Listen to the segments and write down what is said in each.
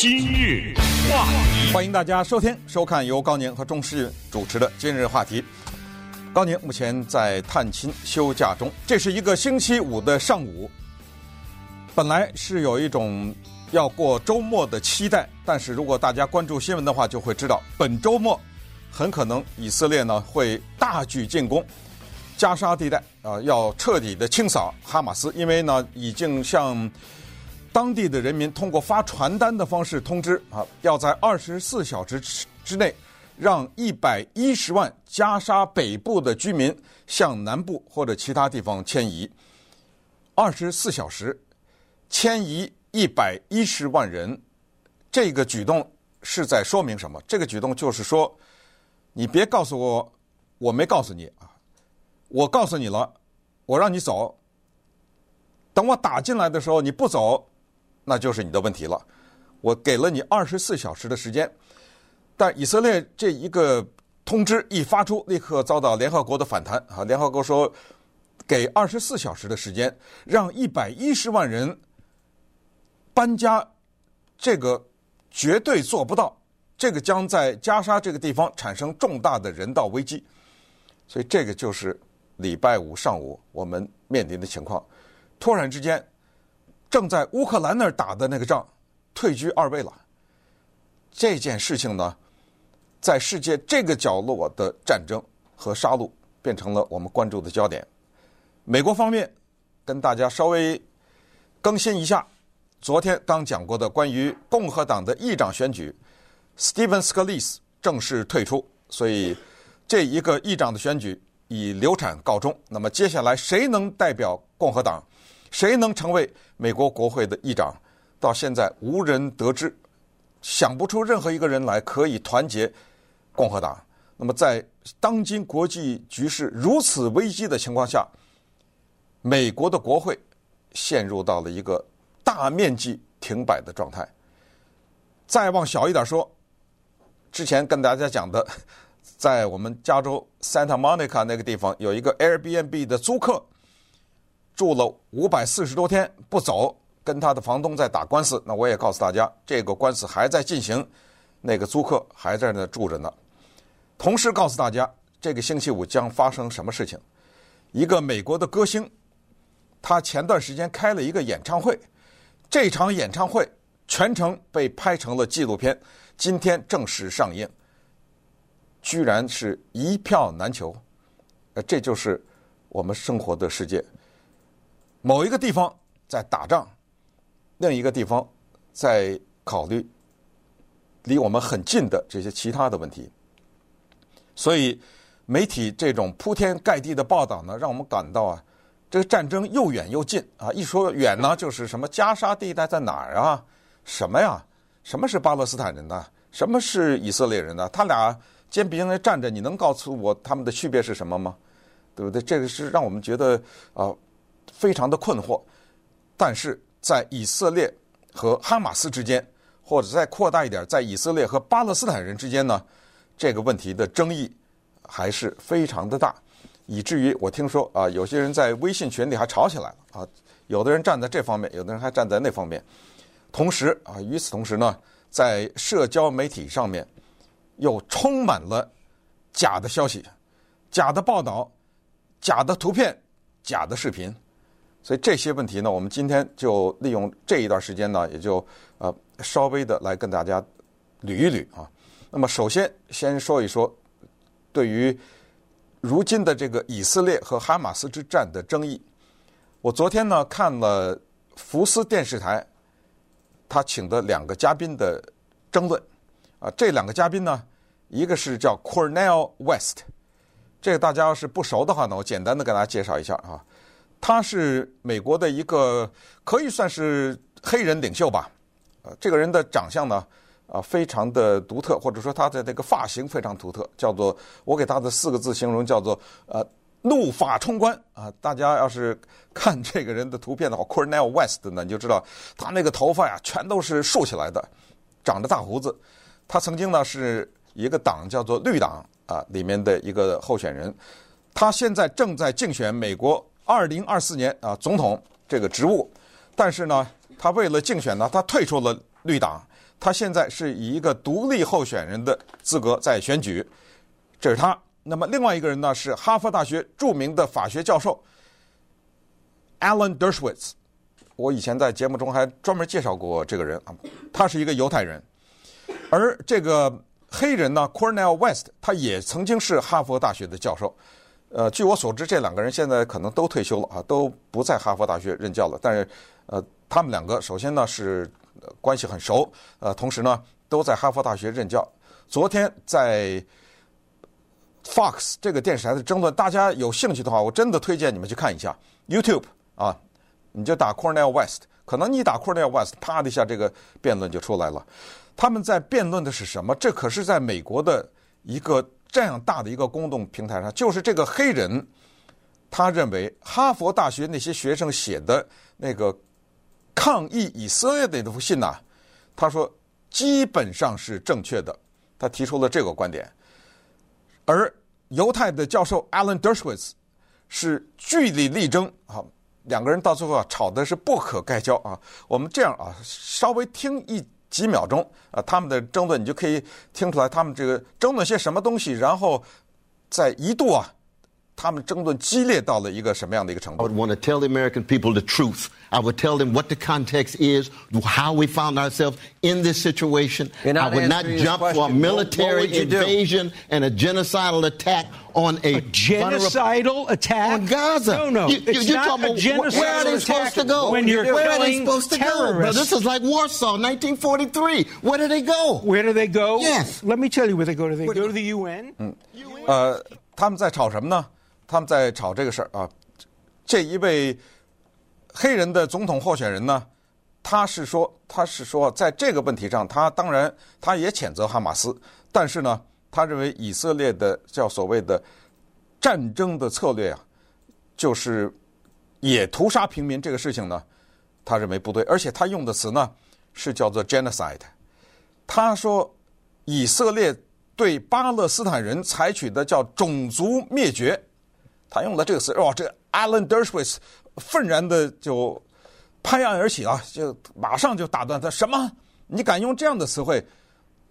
今日话题，欢迎大家收听收看由高宁和钟诗云主持的今日话题。高宁目前在探亲休假中，这是一个星期五的上午。本来是有一种要过周末的期待，但是如果大家关注新闻的话，就会知道本周末很可能以色列呢会大举进攻加沙地带啊，要彻底的清扫哈马斯，因为呢已经向当地的人民通过发传单的方式通知啊，要在二十四小时之内让一百一十万加沙北部的居民向南部或者其他地方迁移。二十四小时。迁移一百一十万人，这个举动是在说明什么？这个举动就是说，你别告诉我，我没告诉你啊，我告诉你了，我让你走。等我打进来的时候你不走，那就是你的问题了。我给了你二十四小时的时间，但以色列这一个通知一发出，立刻遭到联合国的反弹啊！联合国说，给二十四小时的时间，让一百一十万人。搬家，这个绝对做不到，这个将在加沙这个地方产生重大的人道危机，所以这个就是礼拜五上午我们面临的情况。突然之间，正在乌克兰那儿打的那个仗退居二位了。这件事情呢，在世界这个角落的战争和杀戮变成了我们关注的焦点。美国方面跟大家稍微更新一下。昨天刚讲过的关于共和党的议长选举，Stephen Scalise 正式退出，所以这一个议长的选举以流产告终。那么接下来谁能代表共和党，谁能成为美国国会的议长，到现在无人得知，想不出任何一个人来可以团结共和党。那么在当今国际局势如此危机的情况下，美国的国会陷入到了一个。大面积停摆的状态。再往小一点说，之前跟大家讲的，在我们加州 Santa Monica 那个地方有一个 Airbnb 的租客，住了五百四十多天不走，跟他的房东在打官司。那我也告诉大家，这个官司还在进行，那个租客还在那住着呢。同时告诉大家，这个星期五将发生什么事情？一个美国的歌星，他前段时间开了一个演唱会。这场演唱会全程被拍成了纪录片，今天正式上映，居然是一票难求。呃，这就是我们生活的世界。某一个地方在打仗，另一个地方在考虑离我们很近的这些其他的问题。所以，媒体这种铺天盖地的报道呢，让我们感到啊。这个战争又远又近啊！一说远呢，就是什么加沙地带在哪儿啊？什么呀？什么是巴勒斯坦人呢？什么是以色列人呢？他俩肩并肩站着，你能告诉我他们的区别是什么吗？对不对？这个是让我们觉得啊、非常的困惑。但是在以色列和哈马斯之间，或者再扩大一点，在以色列和巴勒斯坦人之间呢，这个问题的争议还是非常的大。以至于我听说啊，有些人在微信群里还吵起来了啊，有的人站在这方面，有的人还站在那方面。同时啊，与此同时呢，在社交媒体上面又充满了假的消息、假的报道、假的图片、假的视频。所以这些问题呢，我们今天就利用这一段时间呢，也就呃稍微的来跟大家捋一捋啊。那么首先先说一说对于。如今的这个以色列和哈马斯之战的争议，我昨天呢看了福斯电视台，他请的两个嘉宾的争论，啊，这两个嘉宾呢，一个是叫 Cornell West，这个大家要是不熟的话呢，我简单的给大家介绍一下啊，他是美国的一个可以算是黑人领袖吧，呃，这个人的长相呢。啊，非常的独特，或者说他的那个发型非常独特，叫做我给他的四个字形容叫做呃怒发冲冠啊！大家要是看这个人的图片的话，Cornel West 呢，你就知道他那个头发呀全都是竖起来的，长着大胡子。他曾经呢是一个党叫做绿党啊里面的一个候选人，他现在正在竞选美国二零二四年啊总统这个职务，但是呢，他为了竞选呢，他退出了绿党。他现在是以一个独立候选人的资格在选举，这是他。那么另外一个人呢，是哈佛大学著名的法学教授 Alan Dershowitz。我以前在节目中还专门介绍过这个人啊，他是一个犹太人。而这个黑人呢，Cornel West，他也曾经是哈佛大学的教授。呃，据我所知，这两个人现在可能都退休了啊，都不在哈佛大学任教了。但是，呃，他们两个首先呢是关系很熟，呃，同时呢都在哈佛大学任教。昨天在 Fox 这个电视台的争论，大家有兴趣的话，我真的推荐你们去看一下 YouTube 啊，你就打 Cornel West，可能你打 Cornel West，啪的一下，这个辩论就出来了。他们在辩论的是什么？这可是在美国的一个。这样大的一个公众平台上，就是这个黑人，他认为哈佛大学那些学生写的那个抗议以色列的那封信呐，他说基本上是正确的，他提出了这个观点。而犹太的教授 Alan Dershowitz 是据理力争啊，两个人到最后啊吵的是不可开交啊。我们这样啊，稍微听一。几秒钟啊，他们的争论你就可以听出来，他们这个争论些什么东西，然后在一度啊，他们争论激烈到了一个什么样的一个程度。I would want to tell the American people the truth. I would tell them what the context is, how we found ourselves in this situation. I would not jump for a military invasion and a genocidal attack on a, a genocidal attack on Gaza. No, no, you, it's you, not a genocidal Where are they supposed to go? When you're where killing are they supposed to terrorists. go? This is like Warsaw, 1943. Where do they go? Where do they go? Yes. Let me tell you where they go. Do they go to the UN? 嗯，呃，他们在吵什么呢？ 他们在吵这个事儿啊。这一位黑人的总统候选人呢，他是说，他是说，在这个问题上，他当然他也谴责哈马斯，但是呢。他认为以色列的叫所谓的战争的策略啊，就是也屠杀平民这个事情呢，他认为不对，而且他用的词呢是叫做 genocide。他说以色列对巴勒斯坦人采取的叫种族灭绝，他用了这个词，哇，这个 Alan Dershowitz 愤然的就拍案而起啊，就马上就打断他，什么？你敢用这样的词汇？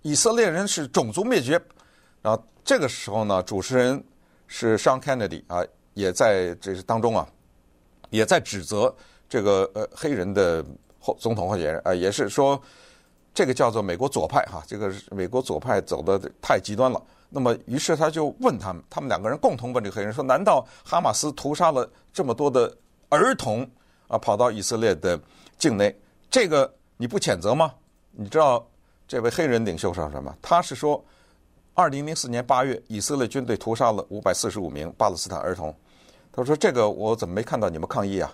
以色列人是种族灭绝？然后这个时候呢，主持人是 Sean Kennedy 啊，也在这当中啊，也在指责这个呃黑人的后总统候选人啊，也是说这个叫做美国左派哈，这个美国左派走的太极端了。那么于是他就问他们，他们两个人共同问这个黑人说：难道哈马斯屠杀了这么多的儿童啊，跑到以色列的境内，这个你不谴责吗？你知道这位黑人领袖说什么？他是说。二零零四年八月，以色列军队屠杀了五百四十五名巴勒斯坦儿童。他说：“这个我怎么没看到你们抗议啊？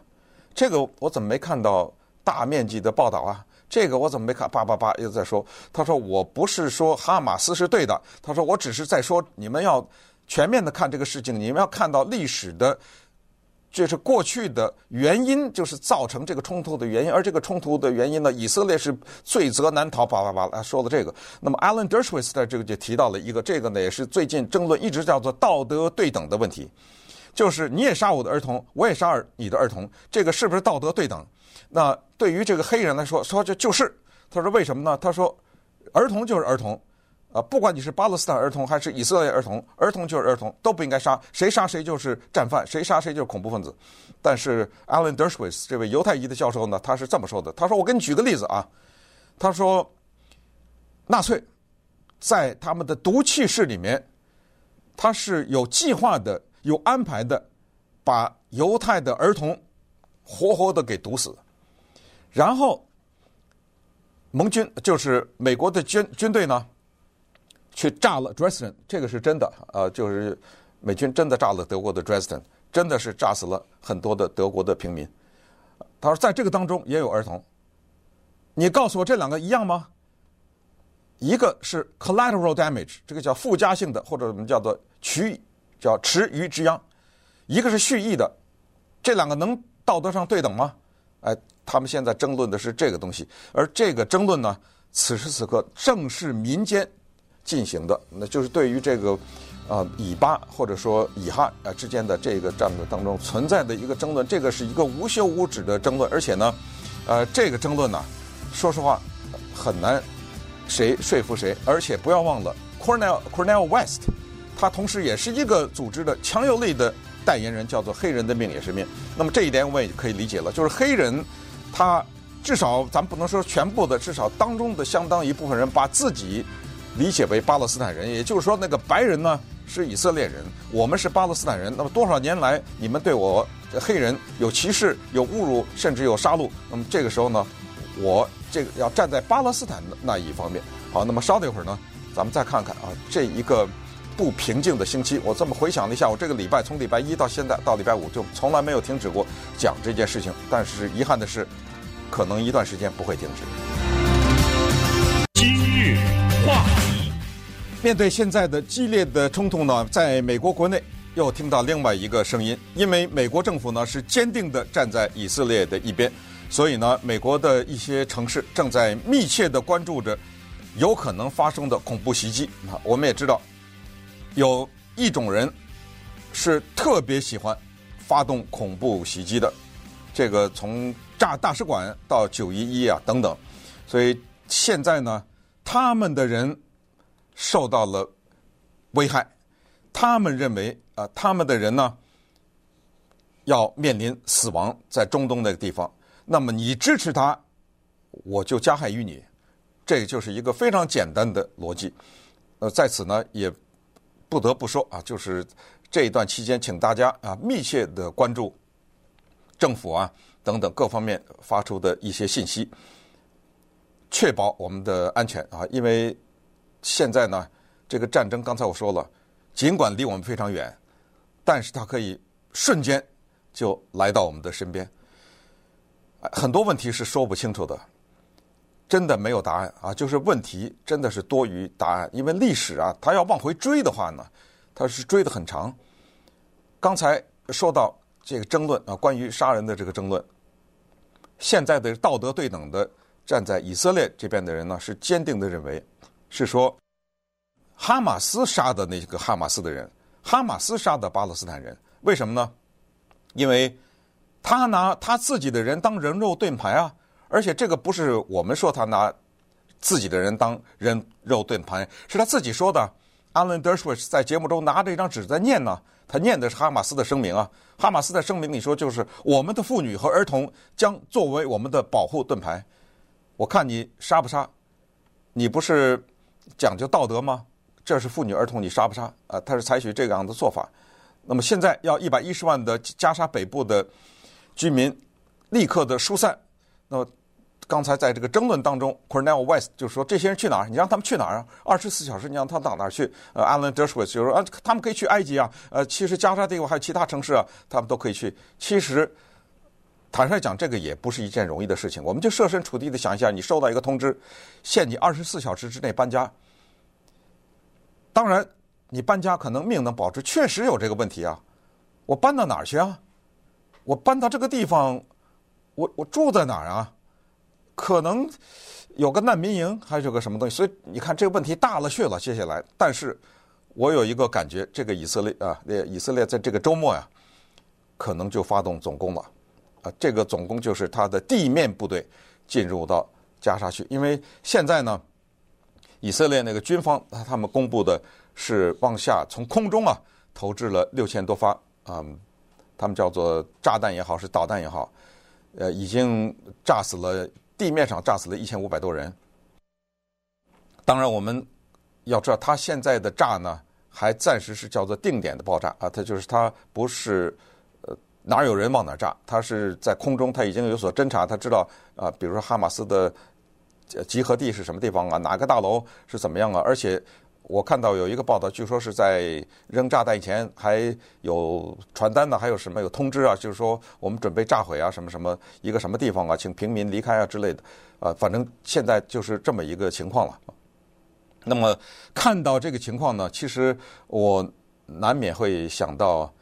这个我怎么没看到大面积的报道啊？这个我怎么没看？叭叭叭又在说。他说我不是说哈马斯是对的。他说我只是在说你们要全面的看这个事情，你们要看到历史的。”这是过去的原因，就是造成这个冲突的原因。而这个冲突的原因呢，以色列是罪责难逃。叭叭叭，他说了这个。那么，Alan Dershowitz 在这个就提到了一个，这个呢也是最近争论一直叫做道德对等的问题，就是你也杀我的儿童，我也杀你的儿童，这个是不是道德对等？那对于这个黑人来说，说这就是。他说为什么呢？他说，儿童就是儿童。啊，不管你是巴勒斯坦儿童还是以色列儿童，儿童就是儿童，都不应该杀，谁杀谁就是战犯，谁杀谁就是恐怖分子。但是 Alan Dershowitz 这位犹太裔的教授呢，他是这么说的：他说，我给你举个例子啊，他说，纳粹在他们的毒气室里面，他是有计划的、有安排的，把犹太的儿童活活的给毒死，然后盟军就是美国的军军队呢。去炸了 Dresden，这个是真的，呃，就是美军真的炸了德国的 Dresden，真的是炸死了很多的德国的平民。他说，在这个当中也有儿童。你告诉我这两个一样吗？一个是 collateral damage，这个叫附加性的，或者我们叫做取叫池鱼之殃；一个是蓄意的，这两个能道德上对等吗？哎，他们现在争论的是这个东西，而这个争论呢，此时此刻正是民间。进行的，那就是对于这个，呃，以巴或者说以哈呃之间的这个战略当中存在的一个争论，这个是一个无休无止的争论，而且呢，呃，这个争论呢，说实话很难谁说服谁。而且不要忘了，Cornel Cornel West，他同时也是一个组织的强有力的代言人，叫做“黑人的命也是命”。那么这一点我也可以理解了，就是黑人他至少咱不能说全部的，至少当中的相当一部分人把自己理解为巴勒斯坦人，也就是说那个白人呢是以色列人，我们是巴勒斯坦人。那么多少年来你们对我黑人有歧视、有侮辱，甚至有杀戮。那么这个时候呢，我这个要站在巴勒斯坦的那一方面。好，那么稍等一会儿呢，咱们再看看啊，这一个不平静的星期，我这么回想了一下，我这个礼拜从礼拜一到现在到礼拜五就从来没有停止过讲这件事情。但是遗憾的是，可能一段时间不会停止。今日话题，面对现在的激烈的冲突呢，在美国国内。又听到另外一个声音，因为美国政府呢是坚定地站在以色列的一边，所以呢，美国的一些城市正在密切地关注着有可能发生的恐怖袭击。啊，我们也知道，有一种人是特别喜欢发动恐怖袭击的，这个从炸大使馆到九一一啊等等，所以现在呢，他们的人受到了危害。他们认为啊，他们的人呢要面临死亡，在中东那个地方。那么你支持他，我就加害于你。这就是一个非常简单的逻辑。呃，在此呢，也不得不说啊，就是这一段期间，请大家啊密切的关注政府啊等等各方面发出的一些信息，确保我们的安全啊。因为现在呢，这个战争，刚才我说了。尽管离我们非常远，但是它可以瞬间就来到我们的身边。很多问题是说不清楚的，真的没有答案啊！就是问题真的是多于答案，因为历史啊，它要往回追的话呢，它是追得很长。刚才说到这个争论啊，关于杀人的这个争论，现在的道德对等的站在以色列这边的人呢，是坚定的认为是说。哈马斯杀的那个哈马斯的人，哈马斯杀的巴勒斯坦人，为什么呢？因为他拿他自己的人当人肉盾牌啊！而且这个不是我们说他拿自己的人当人肉盾牌，是他自己说的。Alan Dershowitz 在节目中拿着一张纸在念呢，他念的是哈马斯的声明啊。哈马斯的声明里说，就是我们的妇女和儿童将作为我们的保护盾牌。我看你杀不杀？你不是讲究道德吗？这是妇女儿童，你杀不杀？啊，他是采取这样的做法。那么现在要一百一十万的加沙北部的居民立刻的疏散。那么刚才在这个争论当中，Cornel West 就说：“这些人去哪儿？你让他们去哪儿啊？二十四小时你让他到哪儿去？”呃，Alan Dershowitz 就说：“啊，他们可以去埃及啊。呃，其实加沙地方还有其他城市啊，他们都可以去。其实坦率讲，这个也不是一件容易的事情。我们就设身处地的想一下，你收到一个通知，限你二十四小时之内搬家。”当然，你搬家可能命能保住，确实有这个问题啊。我搬到哪儿去啊？我搬到这个地方，我我住在哪儿啊？可能有个难民营，还是有个什么东西。所以你看，这个问题大了去了。接下来，但是我有一个感觉，这个以色列啊，那以色列在这个周末呀，可能就发动总攻了。啊，这个总攻就是他的地面部队进入到加沙去，因为现在呢。以色列那个军方，他们公布的是往下从空中啊投掷了六千多发啊、嗯，他们叫做炸弹也好，是导弹也好，呃，已经炸死了地面上炸死了一千五百多人。当然，我们要知道，他现在的炸呢，还暂时是叫做定点的爆炸啊，它就是它不是呃哪有人往哪炸，它是在空中，它已经有所侦察，他知道啊，比如说哈马斯的。集合地是什么地方啊？哪个大楼是怎么样啊？而且我看到有一个报道，据说是在扔炸弹以前还有传单呢，还有什么有通知啊？就是说我们准备炸毁啊，什么什么一个什么地方啊，请平民离开啊之类的。啊，反正现在就是这么一个情况了。那么看到这个情况呢，其实我难免会想到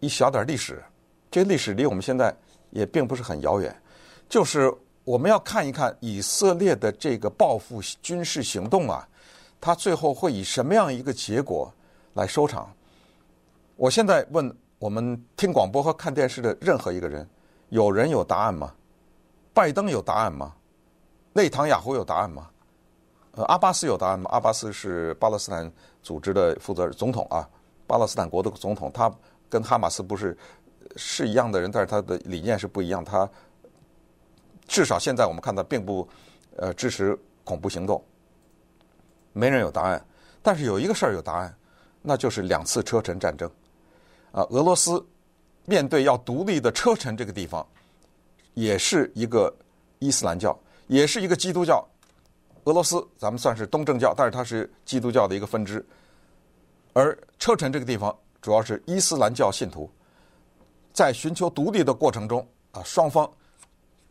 一小点历史。这个历史离我们现在也并不是很遥远，就是。我们要看一看以色列的这个报复军事行动啊，它最后会以什么样一个结果来收场？我现在问我们听广播和看电视的任何一个人，有人有答案吗？拜登有答案吗？内塔尼亚胡有答案吗？呃，阿巴斯有答案吗？阿巴斯是巴勒斯坦组织的负责人总统啊，巴勒斯坦国的总统，他跟哈马斯不是是一样的人，但是他的理念是不一样。他至少现在我们看到并不呃支持恐怖行动，没人有答案。但是有一个事儿有答案，那就是两次车臣战争啊，俄罗斯面对要独立的车臣这个地方，也是一个伊斯兰教，也是一个基督教。俄罗斯咱们算是东正教，但是它是基督教的一个分支，而车臣这个地方主要是伊斯兰教信徒，在寻求独立的过程中啊，双方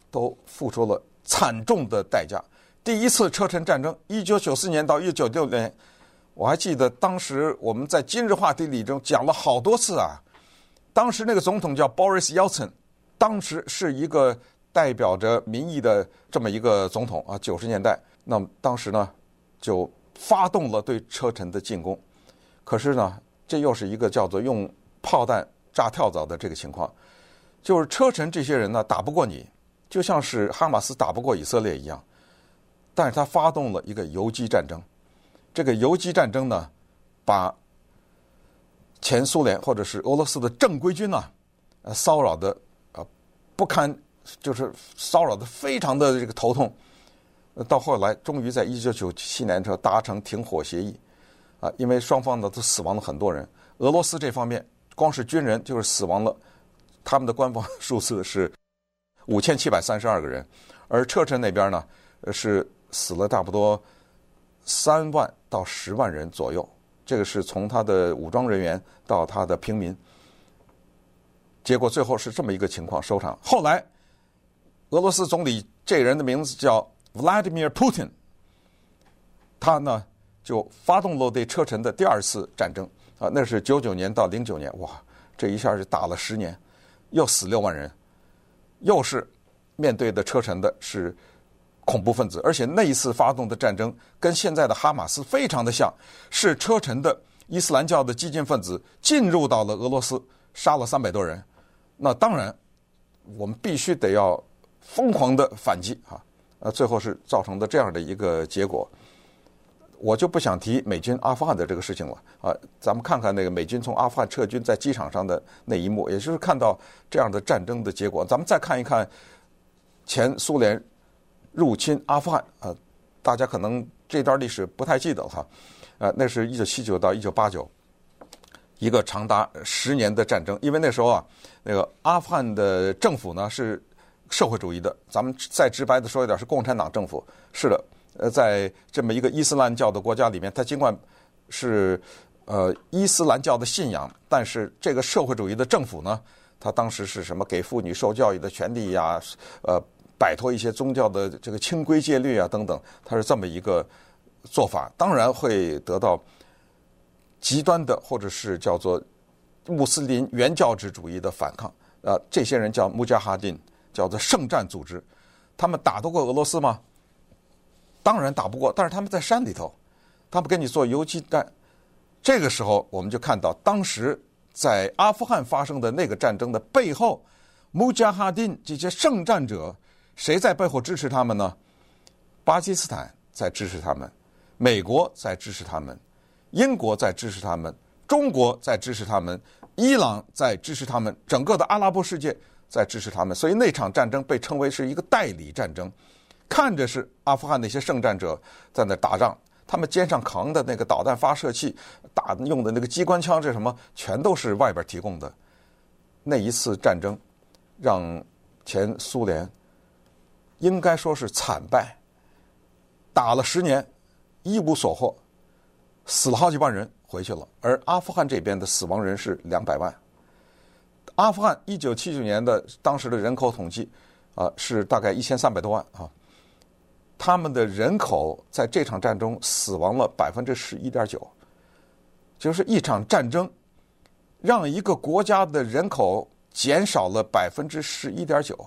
都付出了惨重的代价。第一次车臣战争，一九九四年到一九九六年，我还记得当时我们在今日话题里中讲了好多次啊。当时那个总统叫 Boris Yeltsin，当时是一个代表着民意的这么一个总统啊，九十年代。那么当时呢，就发动了对车臣的进攻，可是呢，这又是一个叫做用炮弹炸跳蚤的这个情况，就是车臣这些人呢打不过你，就像是哈马斯打不过以色列一样，但是他发动了一个游击战争，这个游击战争呢，把前苏联或者是俄罗斯的正规军呢，呃，骚扰的啊不堪，就是骚扰的非常的这个头痛。到后来，终于在一九九七年的时候达成停火协议，啊，因为双方呢都死亡了很多人。俄罗斯这方面光是军人就是死亡了，他们的官方 数字是五千七百三十二个人，而车臣那边呢是死了差不多三万到十万人左右。这个是从他的武装人员到他的平民，结果最后是这么一个情况收场。后来，俄罗斯总理这人的名字叫。Vladimir Putin，他呢就发动了对车臣的第二次战争啊，那是九九年到零九年，哇，这一下就打了十年，又死六万人，又是面对的车臣的是恐怖分子，而且那一次发动的战争跟现在的哈马斯非常的像，是车臣的伊斯兰教的激进分子进入到了俄罗斯，杀了三百多人，那当然我们必须得要疯狂的反击啊。呃，最后是造成的这样的一个结果，我就不想提美军阿富汗的这个事情了啊。咱们看看那个美军从阿富汗撤军在机场上的那一幕，也就是看到这样的战争的结果。咱们再看一看前苏联入侵阿富汗啊，大家可能这段历史不太记得了哈。呃，那是一九七九到一九八九，一个长达十年的战争。因为那时候啊，那个阿富汗的政府呢是。社会主义的，咱们再直白的说一点，是共产党政府。是的，呃，在这么一个伊斯兰教的国家里面，它尽管是呃伊斯兰教的信仰，但是这个社会主义的政府呢，它当时是什么？给妇女受教育的权利呀，呃，摆脱一些宗教的这个清规戒律啊等等，他是这么一个做法。当然会得到极端的或者是叫做穆斯林原教旨主义的反抗。呃，这些人叫穆加哈丁。叫做圣战组织，他们打得过俄罗斯吗？当然打不过，但是他们在山里头，他们跟你做游击战。这个时候，我们就看到当时在阿富汗发生的那个战争的背后，穆加哈丁这些圣战者，谁在背后支持他们呢？巴基斯坦在支持他们，美国在支持他们，英国在支持他们，中国在支持他们，伊朗在支持他们，整个的阿拉伯世界。在支持他们，所以那场战争被称为是一个代理战争。看着是阿富汗那些圣战者在那打仗，他们肩上扛的那个导弹发射器、打用的那个机关枪，这什么全都是外边提供的。那一次战争让前苏联应该说是惨败，打了十年一无所获，死了好几万人回去了，而阿富汗这边的死亡人是两百万。阿富汗一九七九年的当时的人口统计，啊，是大概一千三百多万啊。他们的人口在这场战争死亡了百分之十一点九，就是一场战争，让一个国家的人口减少了百分之十一点九。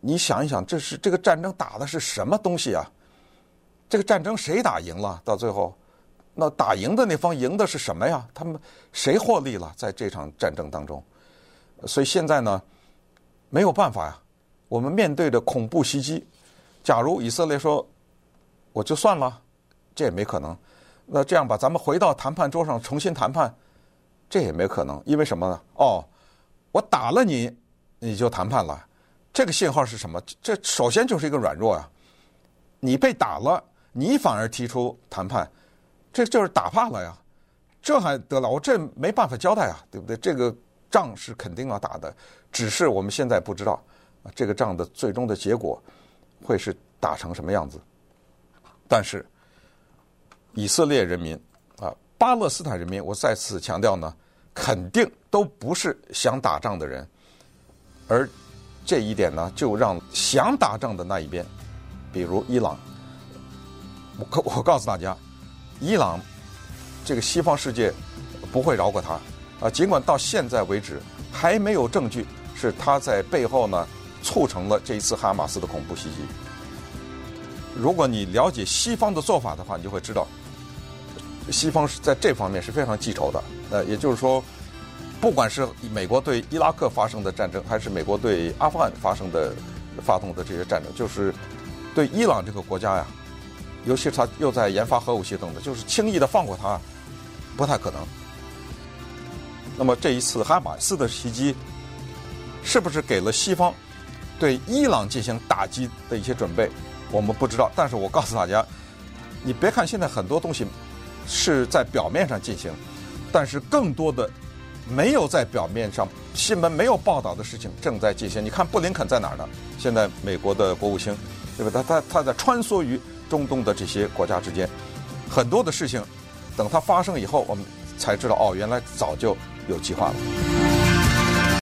你想一想，这是这个战争打的是什么东西啊？这个战争谁打赢了？到最后，那打赢的那方赢的是什么呀？他们谁获利了？在这场战争当中？所以现在呢，没有办法呀。我们面对着恐怖袭击，假如以色列说我就算了，这也没可能。那这样吧，咱们回到谈判桌上重新谈判，这也没可能。因为什么呢？哦，我打了你，你就谈判了。这个信号是什么？这首先就是一个软弱呀。你被打了，你反而提出谈判，这就是打怕了呀。这还得了？我这没办法交代啊，对不对？这个仗是肯定要打的，只是我们现在不知道啊，这个仗的最终的结果会是打成什么样子。但是以色列人民啊，巴勒斯坦人民，我再次强调呢，肯定都不是想打仗的人，而这一点呢，就让想打仗的那一边，比如伊朗，我告 我告诉大家，伊朗。这个西方世界不会饶过他啊！尽管到现在为止还没有证据是他在背后呢促成了这一次哈马斯的恐怖袭击。如果你了解西方的做法的话，你就会知道，西方是在这方面是非常记仇的。呃，也就是说，不管是美国对伊拉克发生的战争，还是美国对阿富汗发生的发动的这些战争，就是对伊朗这个国家呀，尤其是他又在研发核武器等等，就是轻易的放过他。不太可能。那么这一次哈马斯的袭击，是不是给了西方对伊朗进行打击的一些准备？我们不知道。但是我告诉大家，你别看现在很多东西是在表面上进行，但是更多的没有在表面上，新闻没有报道的事情正在进行。你看布林肯在哪儿呢？现在美国的国务卿，对吧？他他他在穿梭于中东的这些国家之间，很多的事情。等它发生以后，我们才知道哦，原来早就有计划了。